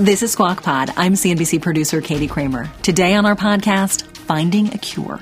This is Squawk Pod. I'm CNBC producer Katie Kramer. Today on our podcast, Finding a Cure.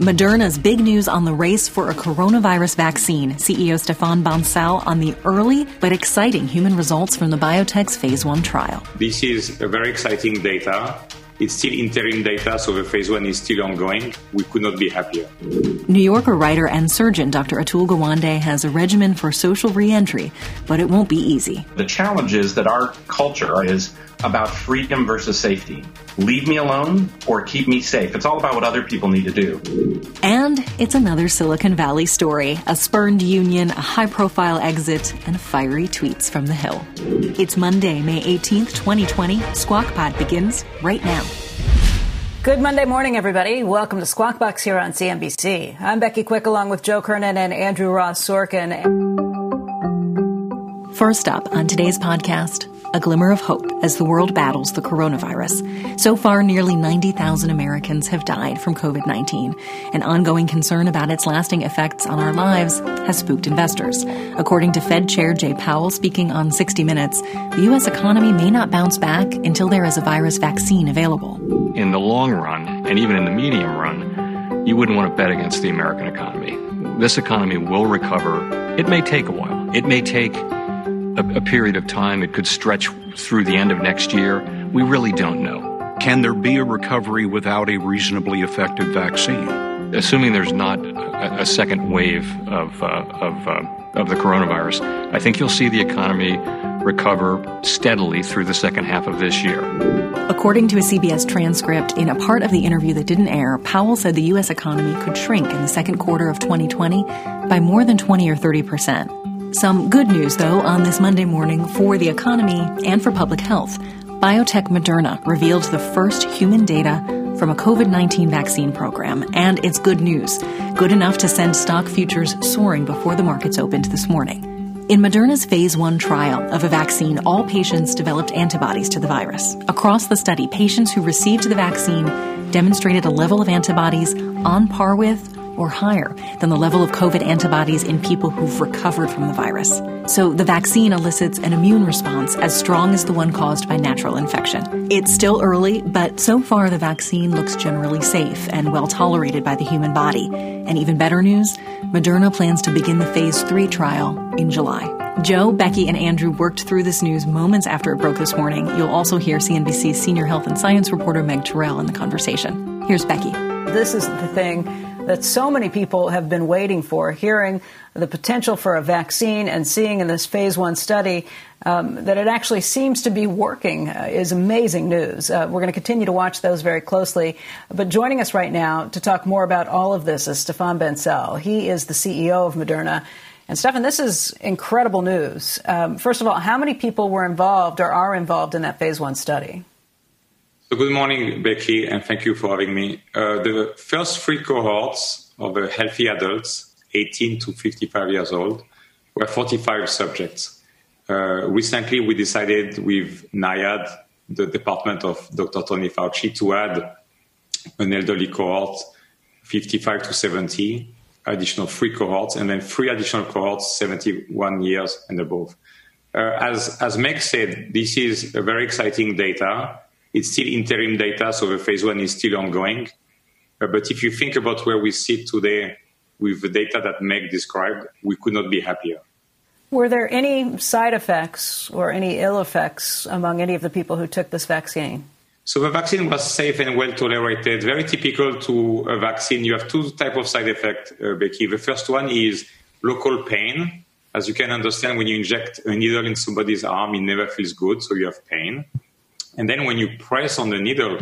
Moderna's big news on the race for a coronavirus vaccine. CEO Stefan Bancel on the early but exciting human results from the biotech's phase one trial. This is very exciting data. It's still interim data, so the phase one is still ongoing. We could not be happier. New Yorker writer and surgeon Dr. Atul Gawande has a regimen for social reentry, but it won't be easy. The challenge is that our culture is about freedom versus safety. Leave me alone or keep me safe. It's all about what other people need to do. And it's another Silicon Valley story a spurned union, a high profile exit, and fiery tweets from the Hill. It's Monday, May 18th, 2020. Squawk Pod begins right now. Good Monday morning, everybody. Welcome to Squawk Box here on CNBC. I'm Becky Quick along with Joe Kernan and Andrew Ross Sorkin. First up on today's podcast, a glimmer of hope as the world battles the coronavirus. So far, nearly 90,000 Americans have died from COVID 19. An ongoing concern about its lasting effects on our lives has spooked investors. According to Fed Chair Jay Powell speaking on 60 Minutes, the U.S. economy may not bounce back until there is a virus vaccine available. In the long run, and even in the medium run, you wouldn't want to bet against the American economy. This economy will recover. It may take a while. It may take a, a period of time. It could stretch through the end of next year. We really don't know. Can there be a recovery without a reasonably effective vaccine? Assuming there's not a, a second wave of, uh, of, uh, of the coronavirus, I think you'll see the economy recover steadily through the second half of this year. According to a CBS transcript, in a part of the interview that didn't air, Powell said the U.S. economy could shrink in the second quarter of 2020 by more than 20 or 30 percent. Some good news, though, on this Monday morning for the economy and for public health. Biotech Moderna revealed the first human data from a COVID 19 vaccine program, and it's good news. Good enough to send stock futures soaring before the markets opened this morning. In Moderna's phase one trial of a vaccine, all patients developed antibodies to the virus. Across the study, patients who received the vaccine demonstrated a level of antibodies on par with or higher than the level of COVID antibodies in people who've recovered from the virus. So the vaccine elicits an immune response as strong as the one caused by natural infection. It's still early, but so far the vaccine looks generally safe and well tolerated by the human body. And even better news, Moderna plans to begin the phase three trial in July. Joe, Becky, and Andrew worked through this news moments after it broke this morning. You'll also hear CNBC's senior health and science reporter Meg Terrell in the conversation. Here's Becky. This is the thing that so many people have been waiting for, hearing the potential for a vaccine and seeing in this phase one study um, that it actually seems to be working uh, is amazing news. Uh, we're going to continue to watch those very closely. But joining us right now to talk more about all of this is Stefan Bancel. He is the CEO of Moderna. And Stefan, this is incredible news. Um, first of all, how many people were involved or are involved in that phase one study? So good morning, Becky, and thank you for having me. Uh, the first three cohorts of uh, healthy adults, 18 to 55 years old, were 45 subjects. Uh, recently, we decided with NIAID, the department of Dr. Tony Fauci, to add an elderly cohort, 55 to 70, additional three cohorts, and then three additional cohorts, 71 years and above. Uh, as, as Meg said, this is a very exciting data it's still interim data, so the phase one is still ongoing. Uh, but if you think about where we sit today with the data that Meg described, we could not be happier. Were there any side effects or any ill effects among any of the people who took this vaccine? So the vaccine was safe and well tolerated. Very typical to a vaccine. You have two type of side effect, uh, Becky. The first one is local pain. As you can understand, when you inject a needle in somebody's arm, it never feels good, so you have pain. And then when you press on the needle,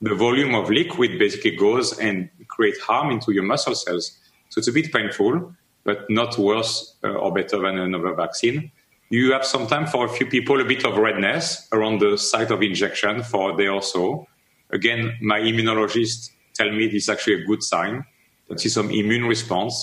the volume of liquid basically goes and create harm into your muscle cells. So it's a bit painful, but not worse uh, or better than another vaccine. you have sometimes for a few people a bit of redness around the site of injection for a day or so. Again, my immunologist tell me this is actually a good sign. That is some immune response.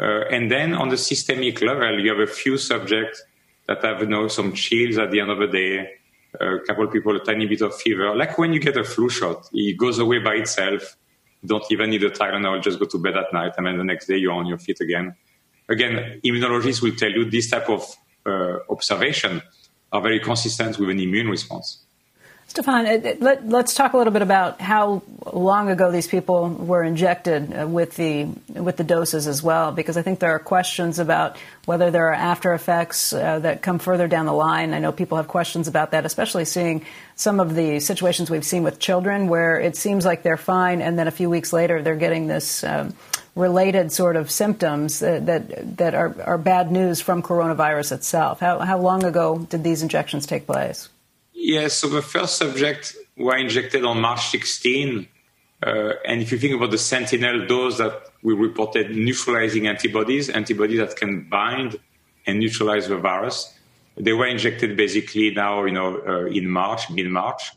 Uh, and then on the systemic level, you have a few subjects that have you know, some chills at the end of the day, a couple of people a tiny bit of fever. Like when you get a flu shot, it goes away by itself. You don't even need a Tylenol, just go to bed at night, and then the next day you're on your feet again. Again, immunologists will tell you this type of uh, observation are very consistent with an immune response. Stefan, let, us talk a little bit about how long ago these people were injected uh, with the with the doses as well, because I think there are questions about whether there are after effects uh, that come further down the line. I know people have questions about that, especially seeing some of the situations we've seen with children, where it seems like they're fine, and then a few weeks later they're getting this. Um, related sort of symptoms that that, that are, are bad news from coronavirus itself. How, how long ago did these injections take place? Yes, so the first subject were injected on March 16. Uh, and if you think about the sentinel dose that we reported neutralizing antibodies, antibodies that can bind and neutralize the virus, they were injected basically now, you know, uh, in March, mid March.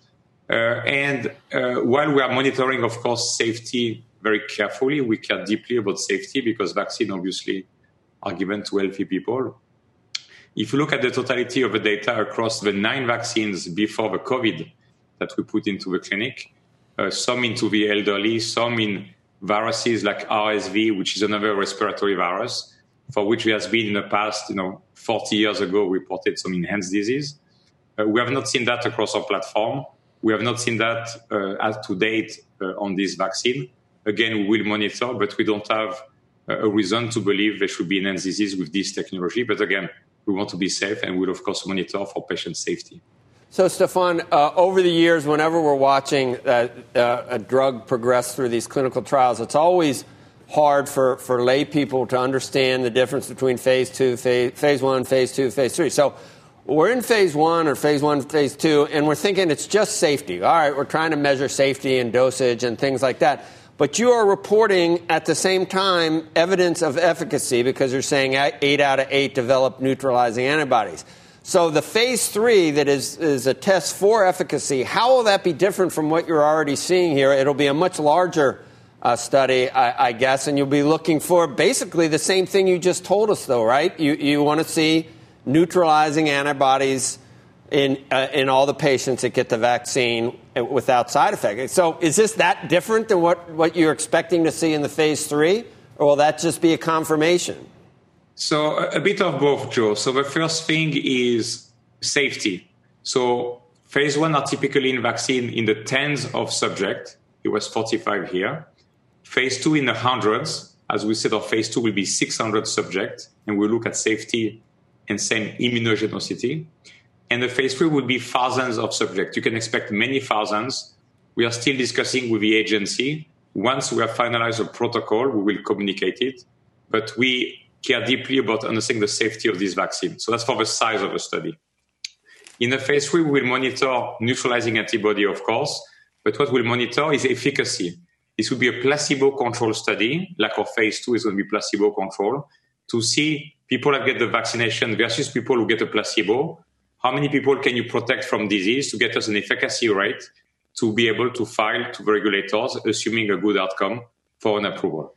Uh, and uh, while we are monitoring, of course, safety very carefully, we care deeply about safety because vaccine obviously are given to healthy people. If you look at the totality of the data across the nine vaccines before the COVID that we put into the clinic, uh, some into the elderly, some in viruses like RSV, which is another respiratory virus, for which we has been in the past, you know, 40 years ago, reported some enhanced disease. Uh, we have not seen that across our platform. We have not seen that uh, as to date uh, on this vaccine. Again, we will monitor, but we don't have uh, a reason to believe there should be enhanced disease with this technology. But again, we want to be safe and we'll, of course, monitor for patient safety. So, Stefan, uh, over the years, whenever we're watching uh, uh, a drug progress through these clinical trials, it's always hard for, for lay people to understand the difference between phase two, phase, phase one, phase two, phase three. So, we're in phase one or phase one, phase two, and we're thinking it's just safety. All right, we're trying to measure safety and dosage and things like that. But you are reporting at the same time evidence of efficacy because you're saying eight out of eight develop neutralizing antibodies. So the phase three that is, is a test for efficacy, how will that be different from what you're already seeing here? It'll be a much larger uh, study, I, I, guess, and you'll be looking for basically the same thing you just told us, though, right? You, you want to see neutralizing antibodies in, uh, in all the patients that get the vaccine Uh, without side effects. So is this that different than what, what you're expecting to see in the phase three, or will that just be a confirmation? So a bit of both, Joe. So the first thing is safety. So phase one are typically in vaccine in the tens of subjects. It was 45 here. Phase two in the hundreds. As we said, our phase two will be 600 subjects, and we'll look at safety and same immunogenicity. And the phase three would be thousands of subjects. You can expect many thousands. We are still discussing with the agency. Once we have finalized a protocol, we will communicate it. But we care deeply about understanding the safety of this vaccine. So that's for the size of the study. In the phase three, we will monitor neutralizing antibody, of course, but what we'll monitor is efficacy. This will be a placebo controlled study, like our phase two is going to be placebo controlled, to see people that get the vaccination versus people who get a placebo how many people can you protect from disease to get us an efficacy rate to be able to file to the regulators, assuming a good outcome for an approval.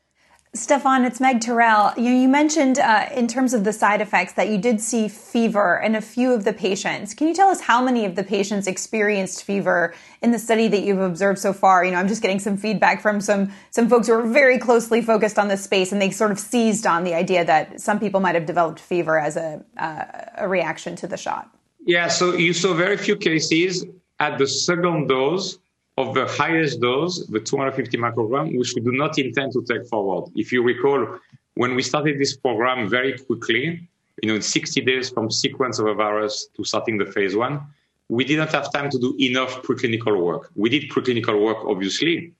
Stefan, it's Meg Terrell. You, you mentioned uh, in terms of the side effects that you did see fever in a few of the patients. Can you tell us how many of the patients experienced fever in the study that you've observed so far? You know, I'm just getting some feedback from some some folks who are very closely focused on this space, and they sort of seized on the idea that some people might have developed fever as a uh, a reaction to the shot. Yeah, so you saw very few cases at the second dose of the highest dose, the 250 microgram, which we do not intend to take forward. If you recall, when we started this program very quickly, you know, in 60 days from sequence of a virus to starting the phase one, we didn't have time to do enough preclinical work. We did preclinical work, obviously,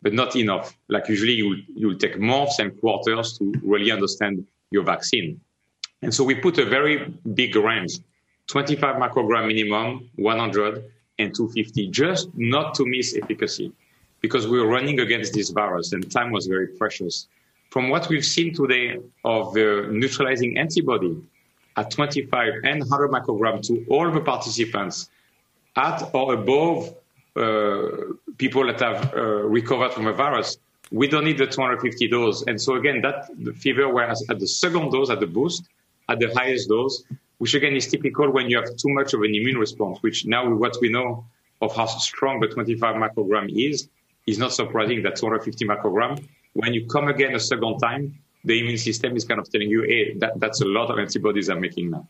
but not enough. Like usually you you will take months and quarters to really understand your vaccine. And so we put a very big range 25 microgram minimum, 100 and 250, just not to miss efficacy because we were running against this virus and time was very precious. From what we've seen today of the neutralizing antibody, at 25 and 100 microgram to all the participants at or above uh, people that have uh, recovered from the virus, we don't need the 250 dose. And so again, that the fever was at the second dose, at the boost, at the highest dose, which again is typical when you have too much of an immune response, which now with what we know of how strong the 25 microgram is, is not surprising that 250 microgram, when you come again a second time, the immune system is kind of telling you, hey, that, that's a lot of antibodies I'm making now.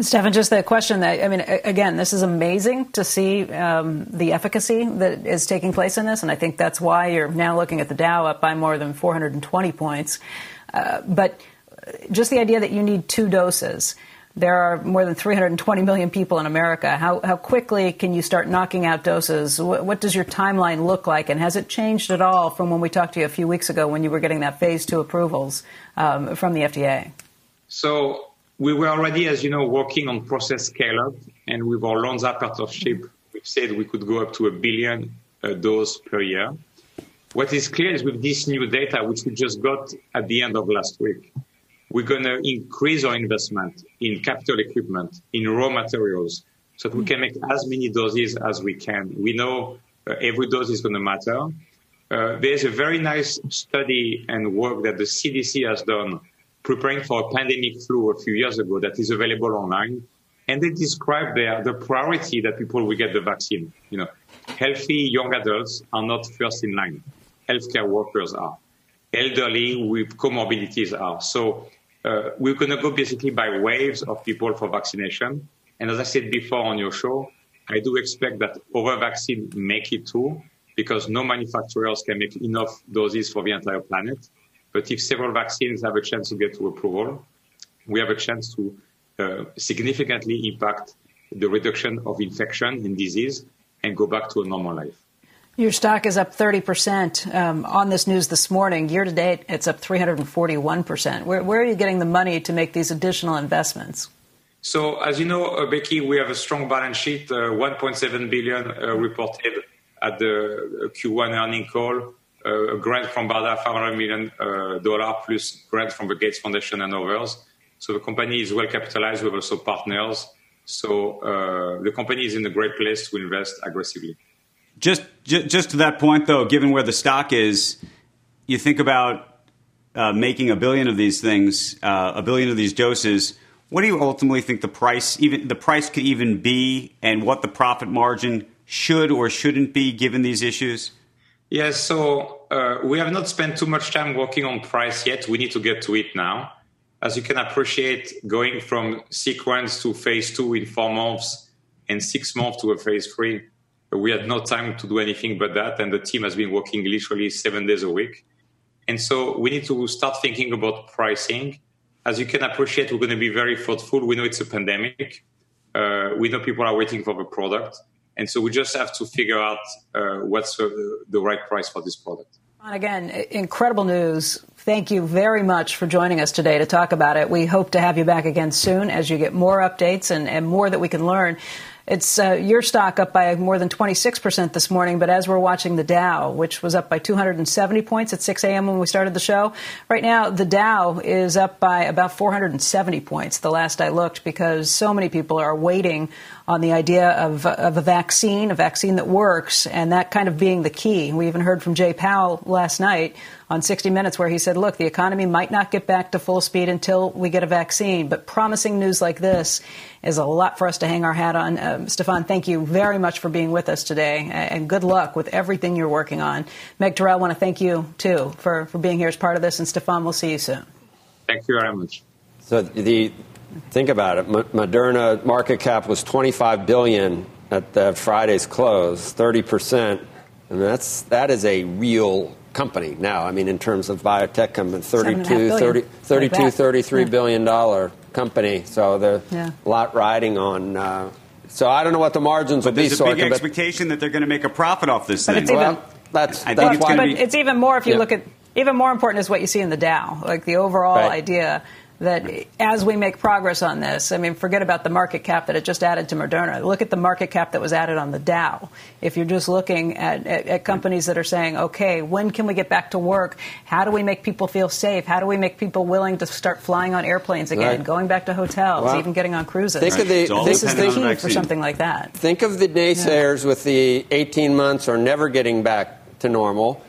Stefan, just the question that, I mean, again, this is amazing to see um, the efficacy that is taking place in this, and I think that's why you're now looking at the Dow up by more than 420 points. Uh, but just the idea that you need two doses. There are more than 320 million people in America. How, how quickly can you start knocking out doses? What, what, does your timeline look like? And has it changed at all from when we talked to you a few weeks ago when you were getting that phase two approvals um, from the FDA? So we were already, as you know, working on process scale up, and with our Lonza partnership, we've said we could go up to a billion uh, dose per year. What is clear is with this new data, which we just got at the end of last week, we're going to increase our investment in capital equipment, in raw materials, so that we can make as many doses as we can. We know uh, every dose is going to matter. Uh, there's a very nice study and work that the CDC has done preparing for a pandemic flu a few years ago that is available online. And they describe there the priority that people will get the vaccine. You know, healthy young adults are not first in line. Healthcare workers are. Elderly with comorbidities are. So uh, we're going to go basically by waves of people for vaccination. And as I said before on your show, I do expect that over vaccine make it too, because no manufacturers can make enough doses for the entire planet. But if several vaccines have a chance to get to approval, we have a chance to uh, significantly impact the reduction of infection and disease and go back to a normal life. Your stock is up 30% um, on this news this morning. Year to date, it's up 341%. Where, where, are you getting the money to make these additional investments? So, as you know, uh, Becky, we have a strong balance sheet, uh, 1.7 billion uh, reported at the uh, Q1 earning call a grant from BARDA, $500 million uh, plus grant from the Gates Foundation and others. So the company is well capitalized. We have also partners. So uh, the company is in a great place to invest aggressively. Just, just, just to that point, though, given where the stock is, you think about uh, making a billion of these things, uh, a billion of these doses. What do you ultimately think the price, even the price, could even be, and what the profit margin should or shouldn't be, given these issues? Yes, so uh, we have not spent too much time working on price yet. We need to get to it now. As you can appreciate, going from sequence to phase two in four months and six months to a phase three, we had no time to do anything but that. And the team has been working literally seven days a week. And so we need to start thinking about pricing. As you can appreciate, we're going to be very thoughtful. We know it's a pandemic. Uh, we know people are waiting for the product. And so we just have to figure out uh, what's uh, the right price for this product. and again, incredible news. Thank you very much for joining us today to talk about it. We hope to have you back again soon as you get more updates and, and more that we can learn. It's uh, your stock up by more than 26% this morning, but as we're watching the Dow, which was up by 270 points at 6 a.m. when we started the show, right now the Dow is up by about 470 points the last I looked because so many people are waiting on the idea of, of a vaccine, a vaccine that works, and that kind of being the key. We even heard from Jay Powell last night on 60 Minutes where he said, look, the economy might not get back to full speed until we get a vaccine, but promising news like this is a lot for us to hang our hat on. Um, Stefan, thank you very much for being with us today, and good luck with everything you're working on. Meg Terrell, I want to thank you, too, for, for being here as part of this, and Stefan, we'll see you soon. Thank you very much. So the Think about it. Moderna market cap was 25 billion at the Friday's close, 30 percent, and that's that is a real company now. I mean, in terms of biotech company, 32, 30, 32 33 yeah. billion dollar company. So there's yeah. a lot riding on. Uh, so I don't know what the margins but will be. There's a big Sorkin, expectation that they're going to make a profit off this but thing. It's even, well, that's, I that's why. But it's even more if you yeah. look at even more important is what you see in the Dow, like the overall right. idea that as we make progress on this, I mean, forget about the market cap that it just added to Moderna. Look at the market cap that was added on the Dow. If you're just looking at, at, at, companies that are saying, okay, when can we get back to work? How do we make people feel safe? How do we make people willing to start flying on airplanes again, right. going back to hotels, well, even getting on cruises? Think right. of the, this is the key for something like that. Think of the naysayers yeah. with the 18 months or never getting back to normal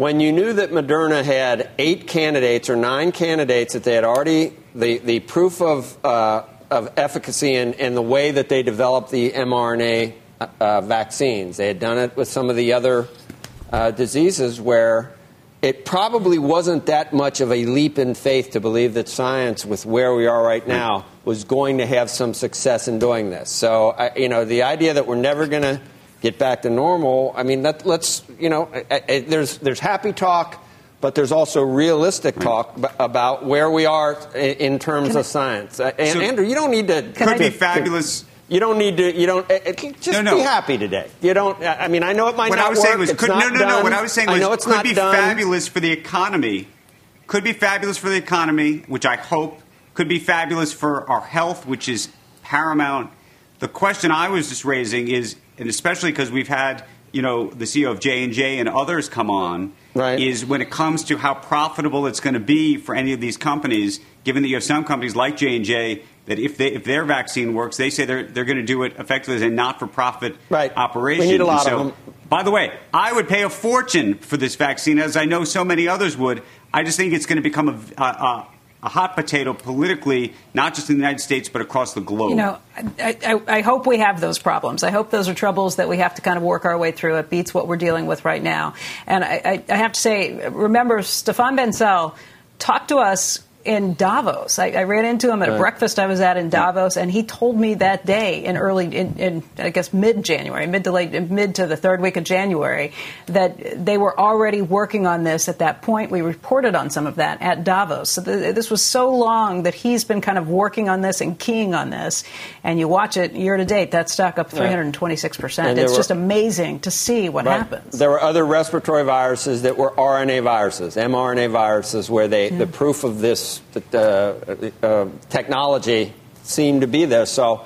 when you knew that Moderna had eight candidates or nine candidates that they had already, the, the proof of, uh, of efficacy and, and the way that they developed the mRNA uh, vaccines, they had done it with some of the other uh, diseases where it probably wasn't that much of a leap in faith to believe that science, with where we are right now, was going to have some success in doing this. So, you know, the idea that we're never going to get back to normal. I mean, that, let's, you know, there's, there's happy talk, but there's also realistic talk about where we are in terms of science. Uh, and so Andrew, you don't need to. Could be fabulous. You don't need to. You don't. Just no, no. be happy today. You don't. I mean, I know it might what not I was work. Saying was, could, not no, no, done. no. What I was saying was, I know it's could not be done. fabulous for the economy. Could be fabulous for the economy, which I hope could be fabulous for our health, which is paramount. The question I was just raising is and especially because we've had you know the CEO of J and J and others come on, right. is when it comes to how profitable it's going to be for any of these companies. Given that you have some companies like J and J that if they, if their vaccine works, they say they're they're going to do it effectively as a not for profit right. operation. We need a lot so, of them. By the way, I would pay a fortune for this vaccine, as I know so many others would. I just think it's going to become a, a, a hot potato politically, not just in the United States, but across the globe. You know, I, I, I, hope we have those problems. I hope those are troubles that we have to kind of work our way through. It beats what we're dealing with right now. And I, I have to say, remember, Stéphane Bancel talked to us in Davos. I, I, ran into him at a breakfast I was at in Davos, and he told me that day in early, in, in I guess mid January, mid to late, mid to the third week of January, that they were already working on this at that point. We reported on some of that at Davos. So this was so long that he's been kind of working on this and keying on this. And you watch it year to date, that stock up 326 percent. It's were, just amazing to see what right. happens. There were other respiratory viruses that were RNA viruses, mRNA viruses, where they yeah. the proof of this the uh, uh, technology seem to be there. So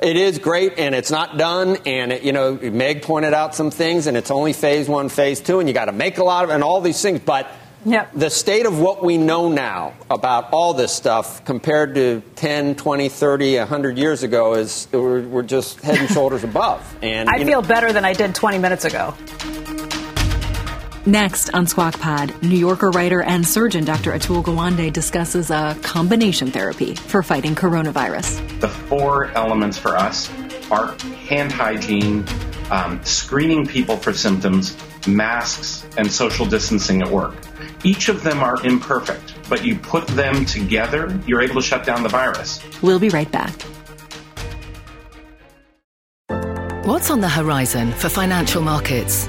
it is great, and it's not done. And it, you know, Meg pointed out some things, and it's only phase one, phase two, and you got to make a lot of, and all these things. But Yep. The state of what we know now about all this stuff compared to 10, 20, 30, 100 years ago is we're, we're just head and shoulders above. And I feel know, better than I did 20 minutes ago. Next on Squawk Pod, New Yorker writer and surgeon Dr. Atul Gawande discusses a combination therapy for fighting coronavirus. The four elements for us are hand hygiene, um, screening people for symptoms, masks, and social distancing at work. Each of them are imperfect, but you put them together, you're able to shut down the virus. We'll be right back. What's on the horizon for financial markets?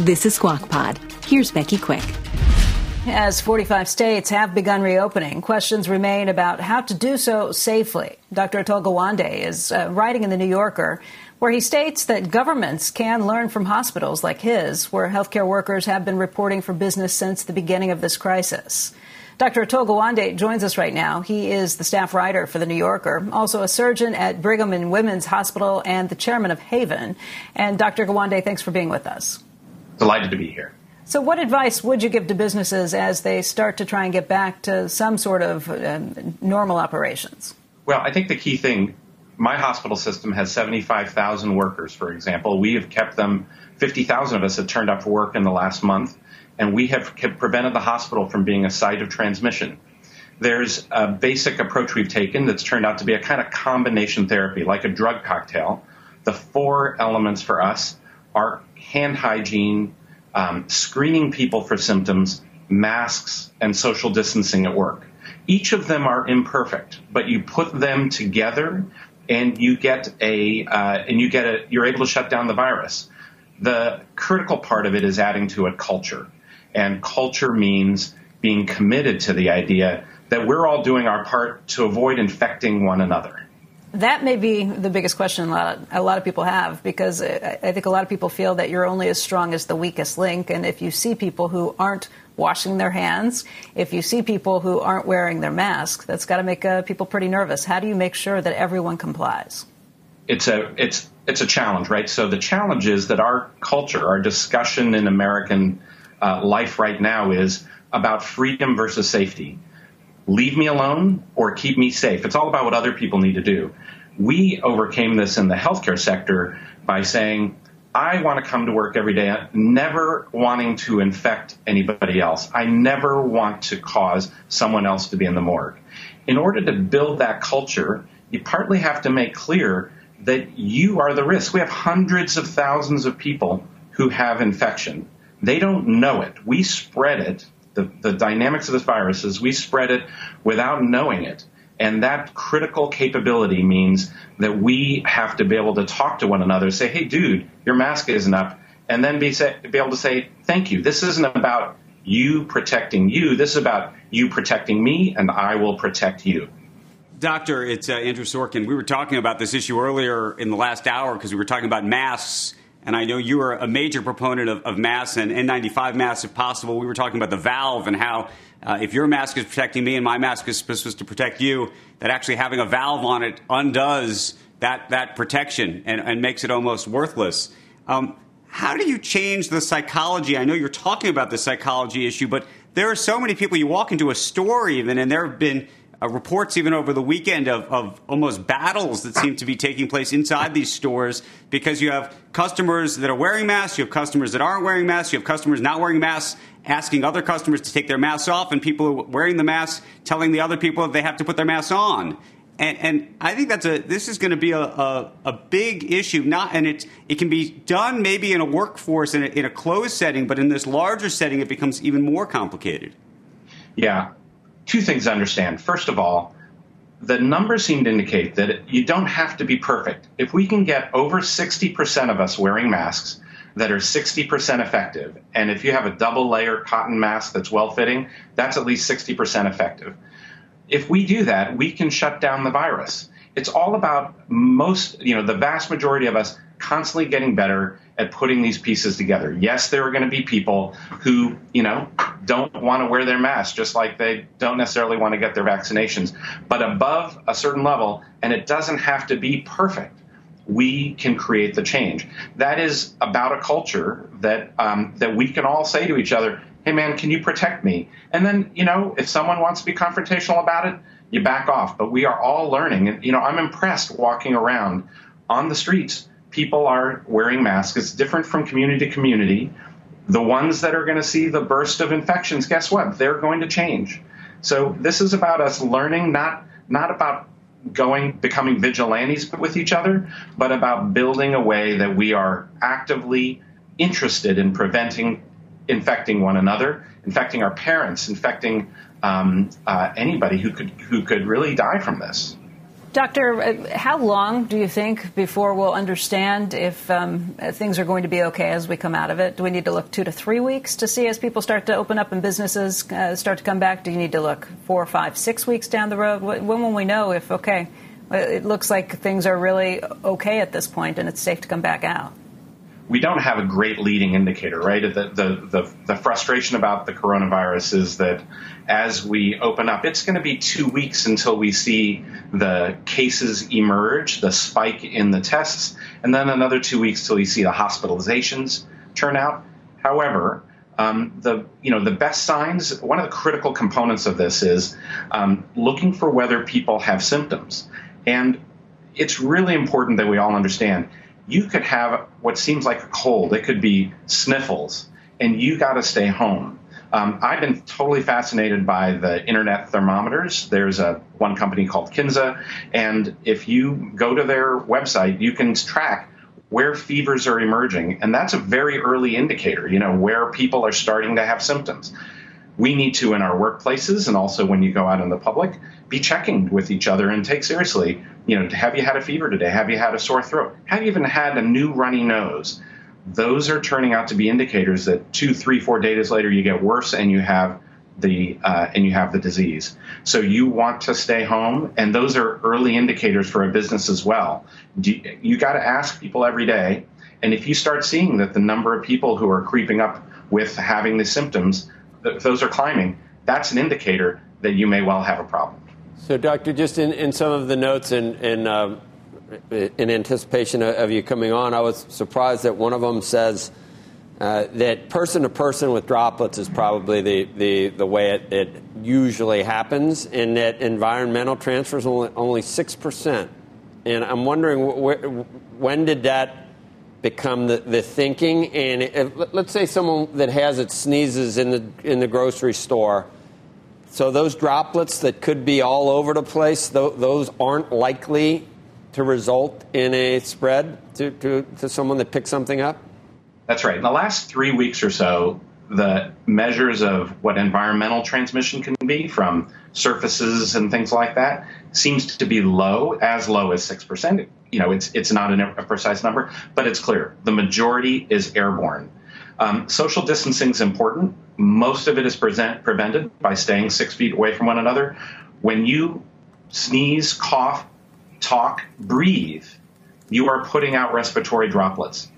This is Squawk Pod. Here's Becky Quick. As 45 states have begun reopening, questions remain about how to do so safely. Dr. Atul Gawande is uh, writing in The New Yorker where he states that governments can learn from hospitals like his, where healthcare workers have been reporting for business since the beginning of this crisis. Dr. Atul Gawande joins us right now. He is the staff writer for The New Yorker, also a surgeon at Brigham and Women's Hospital and the chairman of Haven. And Dr. Gawande, thanks for being with us. Delighted to be here. So, what advice would you give to businesses as they start to try and get back to some sort of um, normal operations? Well, I think the key thing my hospital system has 75,000 workers, for example. We have kept them, 50,000 of us have turned up for work in the last month, and we have prevented the hospital from being a site of transmission. There's a basic approach we've taken that's turned out to be a kind of combination therapy, like a drug cocktail. The four elements for us are hand hygiene, um, screening people for symptoms, masks, and social distancing at work. Each of them are imperfect, but you put them together and you get a uh, and you get a you're able to shut down the virus. The critical part of it is adding to it culture, and culture means being committed to the idea that we're all doing our part to avoid infecting one another. That may be the biggest question a lot, of, a lot of people have because I think a lot of people feel that you're only as strong as the weakest link. And if you see people who aren't washing their hands, if you see people who aren't wearing their mask, that's got to make uh, people pretty nervous. How do you make sure that everyone complies? It's a it's it's a challenge, right? So the challenge is that our culture, our discussion in American uh, life right now is about freedom versus safety leave me alone or keep me safe. It's all about what other people need to do. We overcame this in the healthcare sector by saying, I want to come to work every day never wanting to infect anybody else. I never want to cause someone else to be in the morgue. In order to build that culture, you partly have to make clear that you are the risk. We have hundreds of thousands of people who have infection. They don't know it. We spread it the, the dynamics of this virus is we spread it without knowing it. And that critical capability means that we have to be able to talk to one another, say, hey, dude, your mask isn't up, and then be, say, be able to say, thank you. This isn't about you protecting you. This is about you protecting me, and I will protect you. Doctor, it's uh, Andrew Sorkin. We were talking about this issue earlier in the last hour because we were talking about masks and I know you are a major proponent of, of masks and N95 masks if possible. We were talking about the valve and how uh, if your mask is protecting me and my mask is supposed to protect you, that actually having a valve on it undoes that, that protection and, and makes it almost worthless. Um, how do you change the psychology? I know you're talking about the psychology issue, but there are so many people. You walk into a store, even, and there have been uh, reports even over the weekend of, of almost battles that seem to be taking place inside these stores because you have customers that are wearing masks, you have customers that aren't wearing masks, you have customers not wearing masks asking other customers to take their masks off, and people wearing the masks telling the other people that they have to put their masks on. And, and, I think that's a this is going to be a, a, a, big issue. Not and it it can be done maybe in a workforce in a, in a closed setting, but in this larger setting, it becomes even more complicated. Yeah, two things to understand. First of all, the numbers seem to indicate that you don't have to be perfect. If we can get over 60% of us wearing masks that are 60% effective, and if you have a double layer cotton mask that's well fitting, that's at least 60% effective. If we do that, we can shut down the virus. It's all about most, you know, the vast majority of us constantly getting better at putting these pieces together. Yes, there are going to be people who, you know, don't want to wear their mask, just like they don't necessarily want to get their vaccinations. But above a certain level, and it doesn't have to be perfect, we can create the change. That is about a culture that um, that we can all say to each other, "Hey, man, can you protect me?" And then, you know, if someone wants to be confrontational about it, you back off. But we are all learning, and you know, I'm impressed walking around on the streets people are wearing masks. It's different from community to community. The ones that are going to see the burst of infections, guess what? They're going to change. So this is about us learning, not not about going becoming vigilantes with each other, but about building a way that we are actively interested in preventing infecting one another, infecting our parents, infecting um, uh, anybody who could who could really die from this. Doctor, uh, how long do you think before we'll understand if um, things are going to be okay as we come out of it? Do we need to look two to three weeks to see as people start to open up and businesses uh, start to come back? Do you need to look four, five, six weeks down the road? When will we know if, okay, it looks like things are really okay at this point and it's safe to come back out? We don't have a great leading indicator, right? The, the, the, the, frustration about the coronavirus is that as we open up, it's going to be two weeks until we see the cases emerge, the spike in the tests, and then another two weeks till we see the hospitalizations turn out. However, um, the you know the best signs. One of the critical components of this is um, looking for whether people have symptoms, and it's really important that we all understand you could have what seems like a cold. It could be sniffles, and you got to stay home. Um, I've been totally fascinated by the internet thermometers. There's a one company called Kinsa, and if you go to their website, you can track where fevers are emerging, and that's a very early indicator. You know where people are starting to have symptoms. We need to in our workplaces and also when you go out in the public be checking with each other and take seriously you know have you had a fever today? Have you had a sore throat? Have you even had a new runny nose? Those are turning out to be indicators that two three four days later you get worse and you have the uh, and you have the disease. So you want to stay home and those are early indicators for a business as well. You, you got to ask people every day and if you start seeing that the number of people who are creeping up with having the symptoms if those are climbing, that's an indicator that you may well have a problem. So, doctor, just in, in some of the notes in in, uh, in anticipation of you coming on, I was surprised that one of them says uh, that person to person with droplets is probably the, the, the way it, it usually happens, and that environmental transfer is only, only 6%. And I'm wondering wh- when did that become the, the thinking. And if, let's say someone that has it sneezes in the in the grocery store. So those droplets that could be all over the place, th- those aren't likely to result in a spread to, to, to someone that picks something up? That's right. In the last three weeks or so, the measures of what environmental transmission can be from surfaces and things like that seems to be low, as low as 6%. You know, it's, it's not a precise number, but it's clear. The majority is airborne. Um, social distancing is important. Most of it is present, prevented by staying six feet away from one another. When you sneeze, cough, talk, breathe, you are putting out respiratory droplets.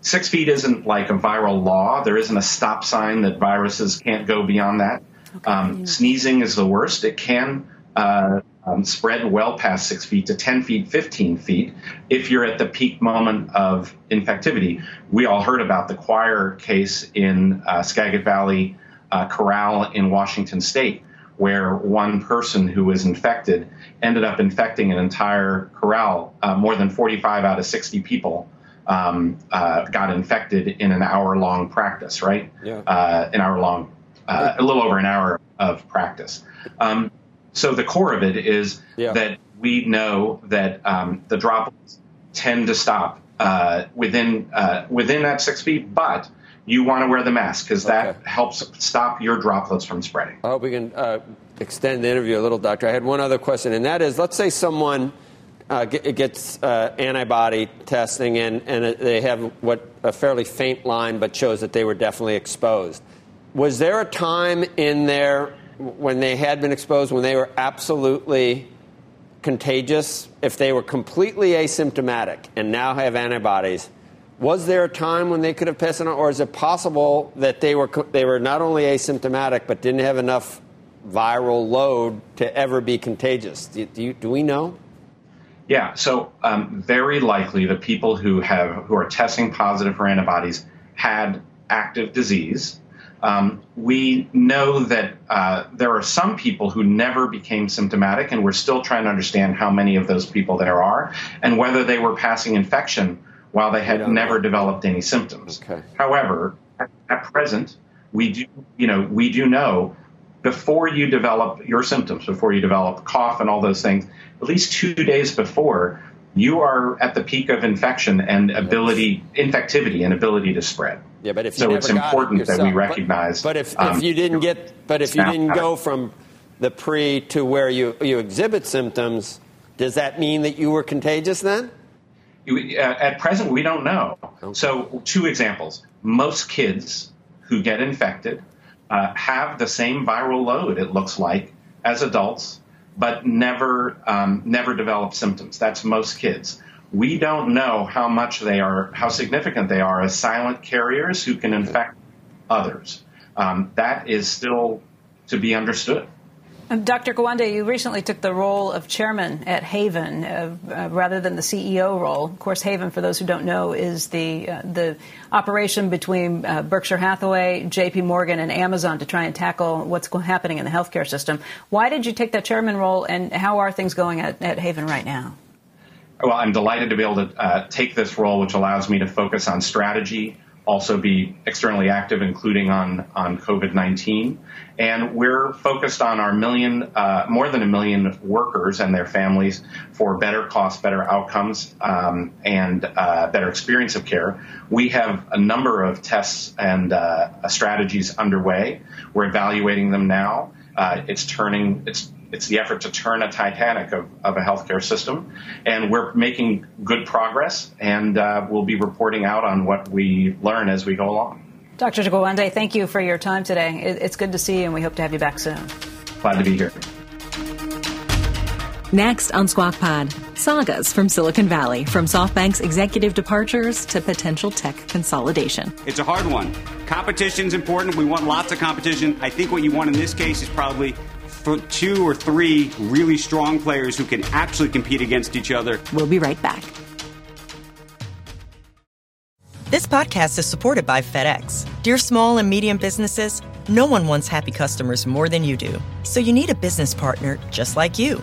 Six feet isn't like a viral law. There isn't a stop sign that viruses can't go beyond that. Okay. Um, sneezing is the worst. It can uh, um, spread well past six feet to 10 feet, 15 feet if you're at the peak moment of infectivity. We all heard about the choir case in uh, Skagit Valley uh, Chorale in Washington state, where one person who was infected ended up infecting an entire chorale. Uh, more than 45 out of 60 people um, uh, got infected in an hour long practice, right? Yeah. Uh, an hour long, uh, a little over an hour of practice. Um, so the core of it is yeah. that we know that um, the droplets tend to stop uh, within uh, within that six feet, but you want to wear the mask because that okay. helps stop your droplets from spreading. I hope we can uh, extend the interview a little, Doctor. I had one other question, and that is let's say someone uh, gets uh, antibody testing and, and they have what a fairly faint line but shows that they were definitely exposed. Was there a time in there when they had been exposed when they were absolutely contagious, if they were completely asymptomatic and now have antibodies? Was there a time when they could have passed it on, or is it possible that they were they were not only asymptomatic but didn't have enough viral load to ever be contagious? Do, do, do we know? Yeah, so um, very likely the people who have who are testing positive for antibodies had active disease. Um, we know that uh, there are some people who never became symptomatic, and we're still trying to understand how many of those people there are and whether they were passing infection while they had never know. developed any symptoms. Okay. However, at, at present, we do, you know, we do know before you develop your symptoms, before you develop cough and all those things, at least two days before, you are at the peak of infection and ability, infectivity and ability to spread. Yeah, but if so it's important it that we recognize. But, but if, um, if you didn't get, but if you didn't go from the pre to where you you exhibit symptoms, does that mean that you were contagious then? You, uh, at present, we don't know. Okay. So, two examples: most kids who get infected uh, have the same viral load. It looks like as adults but never um, never develop symptoms. That's most kids. We don't know how much they are, how significant they are as silent carriers who can infect others. Um, that is still to be understood. Dr. Gawande, you recently took the role of chairman at Haven uh, uh, rather than the CEO role. Of course, Haven, for those who don't know, is the uh, the operation between uh, Berkshire Hathaway, J.P. Morgan, and Amazon to try and tackle what's happening in the healthcare system. Why did you take that chairman role, and how are things going at, at Haven right now? Well, I'm delighted to be able to uh, take this role, which allows me to focus on strategy, also be externally active, including on, on COVID-19. And we're focused on our million, uh, more than a million workers and their families for better costs, better outcomes, um, and uh, better experience of care. We have a number of tests and uh, strategies underway. We're evaluating them now. Uh, it's turning, it's it's the effort to turn a Titanic of, of a healthcare system. And we're making good progress, and uh, we'll be reporting out on what we learn as we go along. Dr. Gawande, thank you for your time today. It's good to see you, and we hope to have you back soon. Glad to be here. Next on Squawk Pod, sagas from Silicon Valley, from SoftBank's executive departures to potential tech consolidation. It's a hard one. Competition's important. We want lots of competition. I think what you want in this case is probably two or three really strong players who can actually compete against each other. We'll be right back. This podcast is supported by FedEx. Dear small and medium businesses, no one wants happy customers more than you do. So you need a business partner just like you.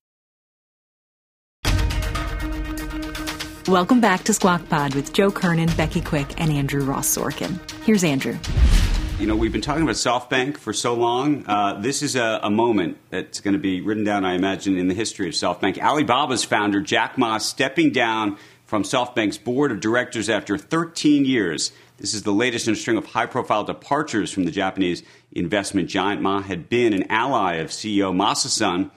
Welcome back to Squawk Pod with Joe Kernan, Becky Quick, and Andrew Ross Sorkin. Here's Andrew. You know, we've been talking about SoftBank for so long. Uh, this is a, a, moment that's going to be written down, I imagine, in the history of SoftBank. Alibaba's founder, Jack Ma, stepping down from SoftBank's board of directors after 13 years. This is the latest in a string of high profile departures from the Japanese investment giant. Ma had been an ally of CEO Masa Son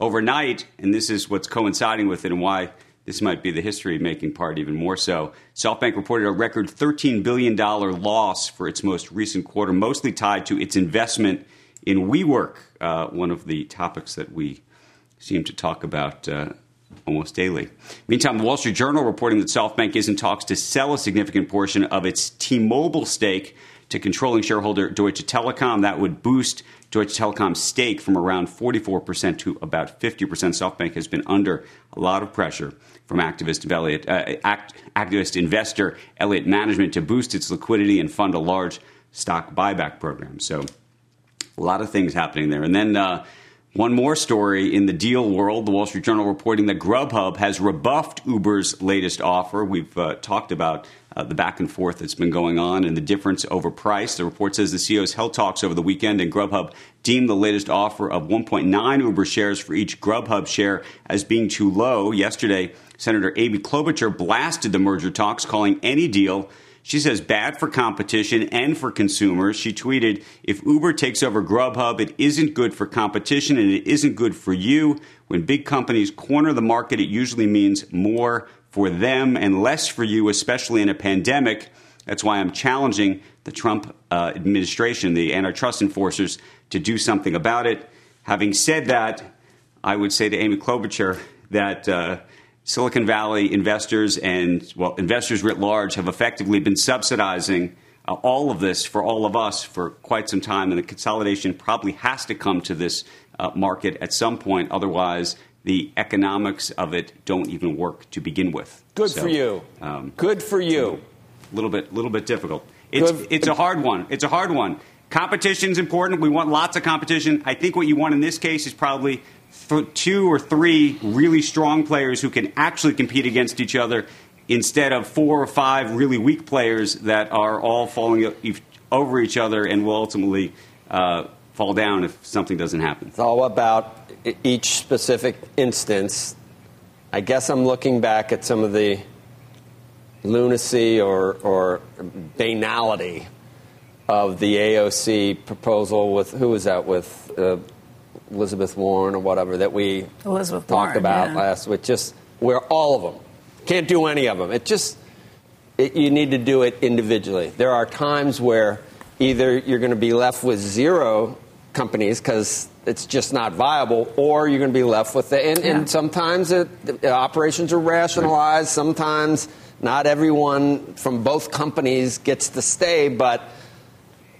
overnight, and this is what's coinciding with it and why this might be the history making part even more so. SoftBank reported a record $13 billion loss for its most recent quarter, mostly tied to its investment in WeWork, uh, one of the topics that we seem to talk about uh, almost daily. Meantime, the Wall Street Journal reporting that SoftBank is in talks to sell a significant portion of its T Mobile stake to controlling shareholder Deutsche Telekom. That would boost Deutsche Telekom's stake from around 44% to about 50%. SoftBank has been under a lot of pressure from activist, Elliott, uh, act, activist investor Elliott Management to boost its liquidity and fund a large stock buyback program. So, a lot of things happening there. And then, uh, one more story in the deal world the Wall Street Journal reporting that Grubhub has rebuffed Uber's latest offer. We've uh, talked about uh, the back and forth that's been going on and the difference over price. The report says the CEOs held talks over the weekend, and Grubhub deemed the latest offer of 1.9 Uber shares for each Grubhub share as being too low. Yesterday, Senator Amy Klobuchar blasted the merger talks, calling any deal she says bad for competition and for consumers. She tweeted, if Uber takes over Grubhub, it isn't good for competition and it isn't good for you. When big companies corner the market, it usually means more for them and less for you, especially in a pandemic. That's why I'm challenging the Trump uh, administration, the antitrust enforcers, to do something about it. Having said that, I would say to Amy Klobuchar that uh, Silicon Valley investors and, well, investors writ large have effectively been subsidizing uh, all of this for all of us for quite some time. And the consolidation probably has to come to this uh, market at some point. Otherwise, the economics of it don't even work to begin with. Good so, for you. Um, Good for you. A little bit, little bit difficult. It's, it's a hard one. It's a hard one. Competition is important. We want lots of competition. I think what you want in this case is probably two or three really strong players who can actually compete against each other instead of four or five really weak players that are all falling over each other and will ultimately uh, fall down if something doesn't happen. It's all about each specific instance. I guess I'm looking back at some of the lunacy or, or banality of the AOC proposal with who was that with uh, Elizabeth Warren or whatever that we Elizabeth talked Warren, about yeah. last week. Just where all of them can't do any of them. It just it, you need to do it individually. There are times where either you're going to be left with zero companies because it's just not viable, or you're going to be left with the. And, Yeah. and sometimes it, the operations are rationalized. Sometimes not everyone from both companies gets to stay, but.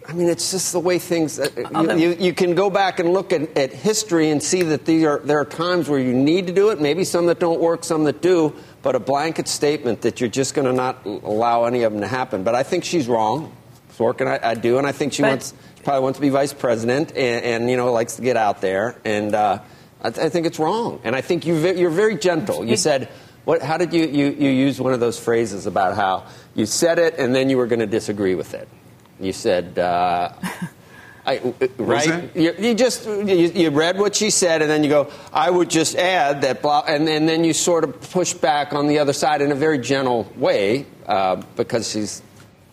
I mean, it's just the way things. uh, You, you, you can go back and look at, at history and see that these are, there are times where you need to do it, maybe some that don't work, some that do, but a blanket statement that you're just going to not allow any of them to happen. But I think she's wrong. Sorkin, I, I do, and I think she But- wants she probably wants to be vice president and, and you know likes to get out there, and uh, I, I think it's wrong. And I think you ve- you're very gentle. You said. What, how did you, you, you use one of those phrases about how you said it and then you were going to disagree with it? You said, uh, I, right? You, you just you, you read what she said, and then you go, "I would just add that," blah, and, and then you sort of push back on the other side in a very gentle way uh, because she's.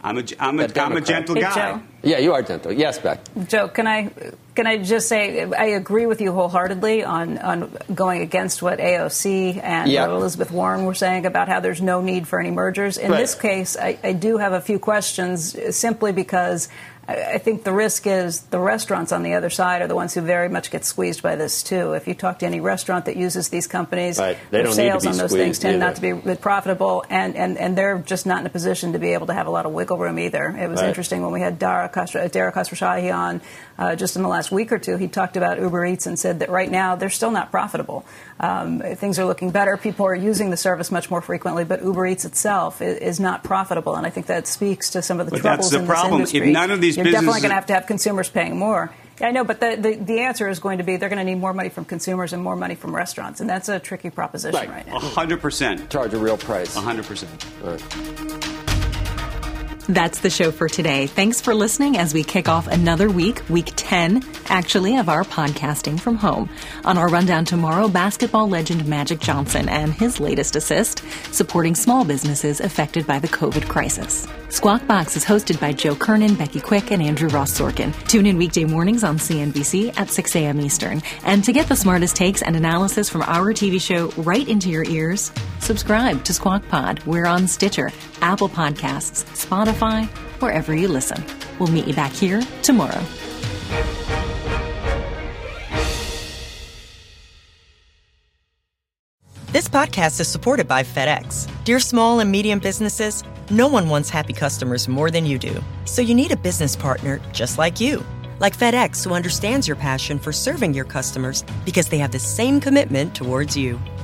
I'm a, I'm a, I'm a gentle Hey, guy. Joe. Yeah, you are gentle. Yes, Beck. Joe, can I can I just say I agree with you wholeheartedly on, on going against what AOC and Yeah. what Elizabeth Warren were saying about how there's no need for any mergers. In Right. this case, I, I do have a few questions uh, simply because I think the risk is the restaurants on the other side are the ones who very much get squeezed by this too. If you talk to any restaurant that uses these companies, Right. Their don't need to sales on those things tend either. not to be profitable, and, and, and they're just not in a position to be able to have a lot of wiggle room either. It was Right. interesting when we had Dara Khosrowshahi on uh, just in the last week or two. He talked about Uber Eats and said that right now they're still not profitable. Um, things are looking better. People are using the service much more frequently, but Uber Eats itself is, is not profitable, and I think that speaks to some of the But troubles that's the in problem. this If industry. none of these you're definitely going to have to have consumers paying more. Yeah, I know, but the, the, the answer is going to be they're going to need more money from consumers and more money from restaurants, and that's a tricky proposition right, Right. now. hundred percent. Charge a real price. hundred percent. That's the show for today. Thanks for listening as we kick off another week, week 10, actually, of our podcasting from home. On our rundown tomorrow, basketball legend Magic Johnson and his latest assist, supporting small businesses affected by the COVID crisis. Squawk Box is hosted by Joe Kernan, Becky Quick, and Andrew Ross Sorkin. Tune in weekday mornings on CNBC at 6 a.m. Eastern. And to get the smartest takes and analysis from our TV show right into your ears, subscribe to Squawk Pod. We're on Stitcher, Apple Podcasts, Spotify, wherever you listen. We'll meet you back here tomorrow. This podcast is supported by FedEx. Dear small and medium businesses, no one wants happy customers more than you do. So you need a business partner just like you. Like FedEx, who understands your passion for serving your customers because they have the same commitment towards you.